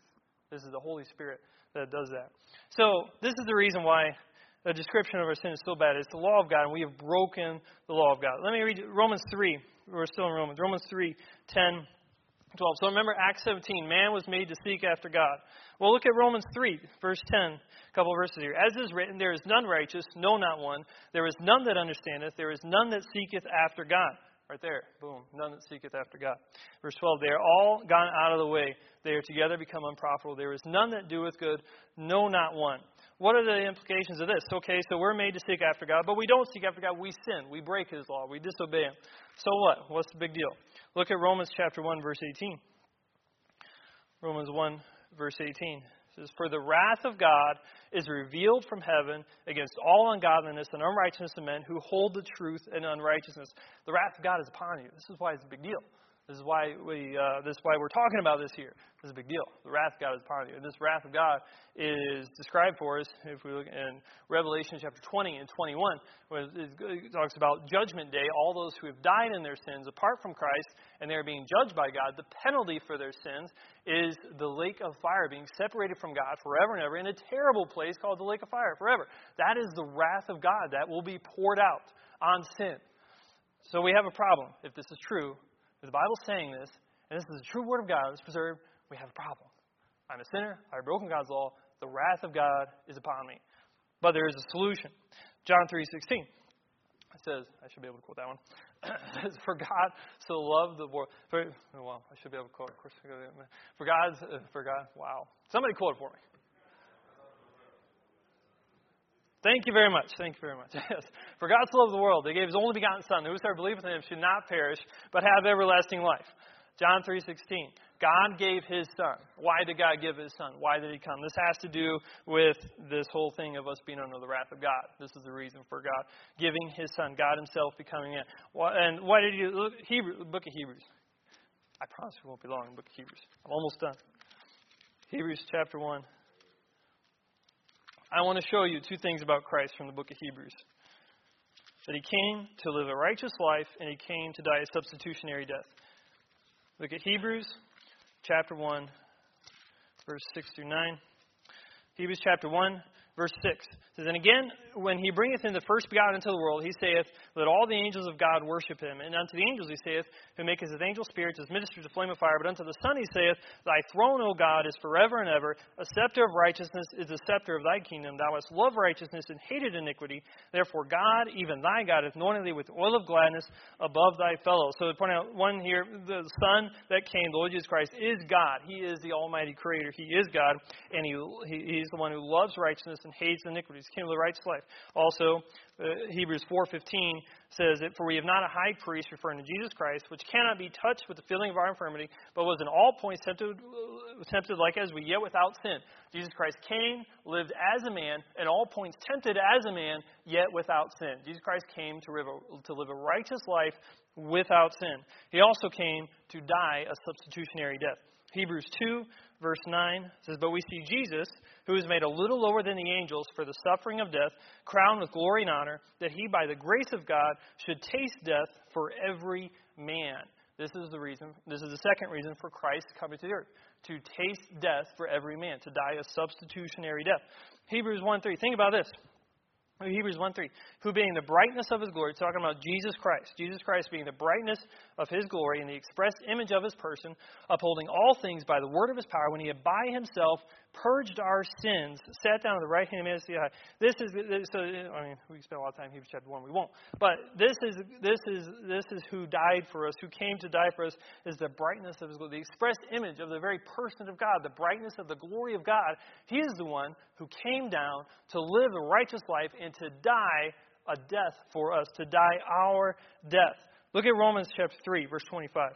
This is the Holy Spirit that does that. So, this is the reason why the description of our sin is so bad. It's the law of God, and we have broken the law of God. Let me read Romans 3. We're still in Romans. Romans 3, 10, 12. So remember Acts 17. Man was made to seek after God. Well, look at Romans 3, verse 10. A couple of verses here. As is written, there is none righteous, no, not one. There is none that understandeth. There is none that seeketh after God. Right there. Boom. None that seeketh after God. Verse 12. They are all gone out of the way. They are together become unprofitable. There is none that doeth good, no, not one. What are the implications of this? Okay, so we're made to seek after God, but we don't seek after God. We sin. We break His law. We disobey Him. So what? What's the big deal? Look at Romans chapter 1, verse 18. Romans 1, verse 18 says, For the wrath of God is revealed from heaven against all ungodliness and unrighteousness of men who hold the truth in unrighteousness. The wrath of God is upon you. This is why it's a big deal. This is why we. Uh, this is why we're talking about this here. This is a big deal. The wrath of God is upon you, this wrath of God is described for us if we look in Revelation chapter 20 and 21, where it talks about Judgment Day. All those who have died in their sins apart from Christ, and they are being judged by God. The penalty for their sins is the lake of fire, being separated from God forever and ever in a terrible place called the lake of fire forever. That is the wrath of God that will be poured out on sin. So we have a problem if this is true if the Bible's saying this, and this is the true Word of God that's preserved, we have a problem. I'm a sinner. I've broken God's law. The wrath of God is upon me. But there is a solution. John 3.16. It says, I should be able to quote that one. says, For God so loved the world. For, oh, well, I should be able to quote. Of course, for God, uh, for God, wow. Somebody quote it for me. Thank you very much. Thank you very much. Yes. For God so loved the world, He gave His only begotten Son, that whosoever believeth in Him should not perish, but have everlasting life. John 3:16. God gave His Son. Why did God give His Son? Why did He come? This has to do with this whole thing of us being under the wrath of God. This is the reason for God giving His Son, God Himself becoming in. And why did He? Look, Hebrew, book of Hebrews. I promise it won't be long. Book of Hebrews. I'm almost done. Hebrews chapter one. I want to show you two things about Christ from the book of Hebrews. That he came to live a righteous life and he came to die a substitutionary death. Look at Hebrews chapter 1, verse 6 through 9. Hebrews chapter 1, verse 6 says, And again, when he bringeth in the first begotten into the world, he saith, Let all the angels of God worship him. And unto the angels he saith, Who maketh his angel spirits as ministers of flame of fire. But unto the Son he saith, Thy throne, O God, is forever and ever. A scepter of righteousness is the scepter of thy kingdom. Thou hast loved righteousness and hated iniquity. Therefore God, even thy God, hath anointed thee with oil of gladness above thy fellows. So to point out one here, the Son that came, the Lord Jesus Christ, is God. He is the Almighty Creator. He is God. And he, he, he's the one who loves righteousness and hates iniquities. Came to the righteous life. Also, uh, Hebrews 4:15 says that for we have not a high priest referring to Jesus Christ, which cannot be touched with the feeling of our infirmity, but was in all points tempted, uh, tempted like as we, yet without sin. Jesus Christ came, lived as a man, in all points tempted as a man, yet without sin. Jesus Christ came to live a, to live a righteous life without sin. He also came to die a substitutionary death. Hebrews 2, verse 9 says, But we see Jesus, who is made a little lower than the angels for the suffering of death, crowned with glory and honor, that he, by the grace of God, should taste death for every man. This is the reason, this is the second reason for Christ coming to the earth, to taste death for every man, to die a substitutionary death. Hebrews 1 3. Think about this. Hebrews 1 3. Who being the brightness of his glory, talking about Jesus Christ. Jesus Christ being the brightness of his glory and the express image of his person, upholding all things by the word of his power, when he had by himself purged our sins, sat down at the right hand of the high. This is so. I mean, we spend a lot of time Hebrews chapter one. We won't. But this is this is this is who died for us, who came to die for us, is the brightness of His glory, the express image of the very person of God, the brightness of the glory of God. He is the one who came down to live a righteous life and to die a death for us, to die our death. Look at Romans chapter 3, verse 25.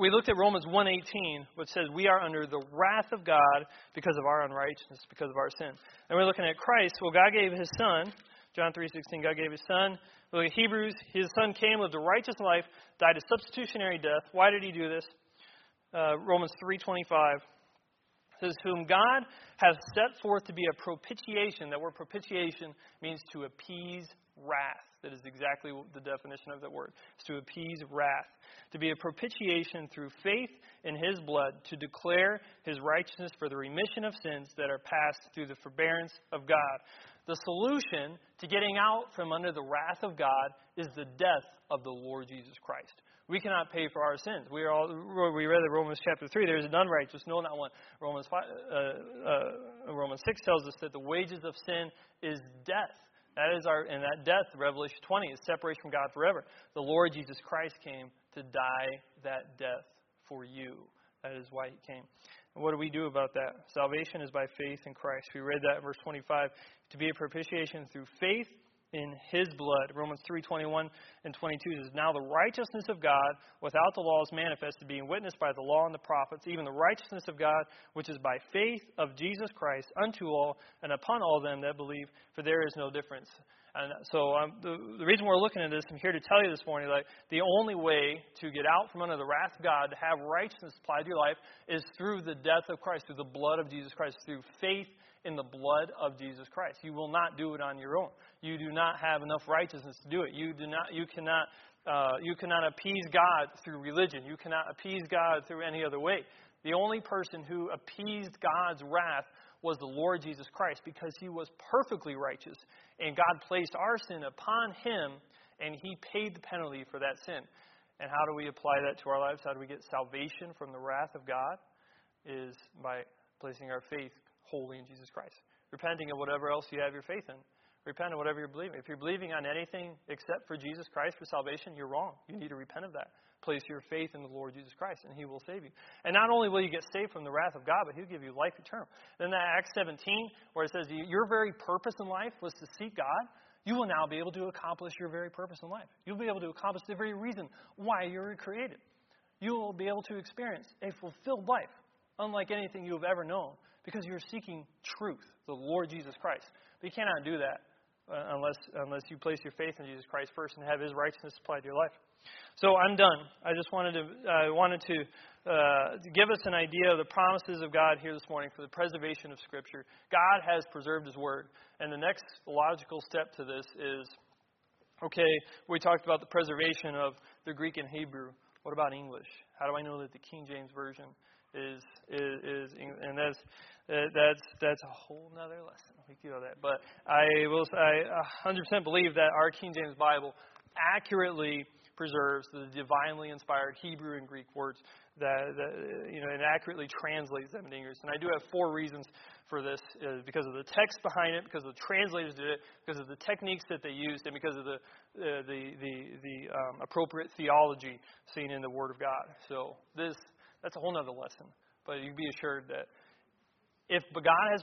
We looked at Romans 1:18, which says we are under the wrath of God because of our unrighteousness, because of our sin. And we're looking at Christ. Well, God gave His Son John 3:16, God gave His Son. Look at Hebrews. His Son came, lived a righteous life, died a substitutionary death. Why did He do this? Uh, Romans 3:25 says, "Whom God has set forth to be a propitiation." That word propitiation means to appease wrath. That is exactly the definition of that word. It's to appease wrath. To be a propitiation through faith in his blood, to declare his righteousness for the remission of sins that are passed through the forbearance of God. The solution to getting out from under the wrath of God is the death of the Lord Jesus Christ. We cannot pay for our sins. We are all. We read in Romans chapter three. There is none righteous, no, not one. Romans five, uh, uh, Romans six tells us that the wages of sin is death. That is our, and that death, Revelation 20, is separation from God forever. The Lord Jesus Christ came to die that death for you. That is why he came. And what do we do about that? Salvation is by faith in Christ. We read that in verse 25. To be a propitiation through faith in his blood. Romans 3:21 and 22 says, "Now the righteousness of God without the law is manifested, being witnessed by the law and the prophets, even the righteousness of God which is by faith of Jesus Christ unto all and upon all them that believe, for there is no difference." And so um, the, the reason we're looking at this, I'm here to tell you this morning, like the only way to get out from under the wrath of God, to have righteousness applied to your life, is through the death of Christ, through the blood of Jesus Christ, through faith in the blood of Jesus Christ. You will not do it on your own. You do not have enough righteousness to do it. You do not. You cannot. Uh, you cannot appease God through religion. You cannot appease God through any other way. The only person who appeased God's wrath was the Lord Jesus Christ because he was perfectly righteous. And God placed our sin upon him, and he paid the penalty for that sin. And how do we apply that to our lives? How do we get salvation from the wrath of God? Is by placing our faith wholly in Jesus Christ. Repenting of whatever else you have your faith in. Repent of whatever you're believing. If you're believing on anything except for Jesus Christ for salvation, you're wrong. You need to repent of that. Place your faith in the Lord Jesus Christ, and He will save you. And not only will you get saved from the wrath of God, but He'll give you life eternal. Then that Acts 17, where it says your very purpose in life was to seek God, you will now be able to accomplish your very purpose in life. You'll be able to accomplish the very reason why you were created. You will be able to experience a fulfilled life, unlike anything you have ever known, because you're seeking truth, the Lord Jesus Christ. But you cannot do that unless unless you place your faith in Jesus Christ first and have His righteousness applied to your life. So I'm done. I just wanted to I wanted to, uh, to give us an idea of the promises of God here this morning for the preservation of Scripture. God has preserved His Word, and the next logical step to this is okay. We talked about the preservation of the Greek and Hebrew. What about English? How do I know that the King James version is is, is and that's that's that's a whole nother lesson. We could go that, but I will I 100% believe that our King James Bible accurately preserves the divinely inspired Hebrew and Greek words that, that you know and accurately translates them into English. And I do have four reasons for this: uh, because of the text behind it, because of the translators did it, because of the techniques that they used, and because of the uh, the the, the um, appropriate theology seen in the Word of God. So this that's a whole other lesson. But you be assured that if God has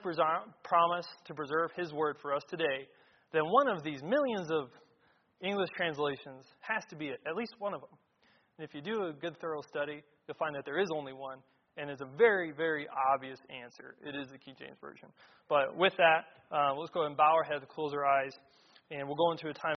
promised to preserve His Word for us today, then one of these millions of English translations has to be it, at least one of them. And if you do a good, thorough study, you'll find that there is only one, and it's a very, very obvious answer. It is the King James Version. But with that, uh, let's go ahead and bow our heads, close our eyes, and we'll go into a time.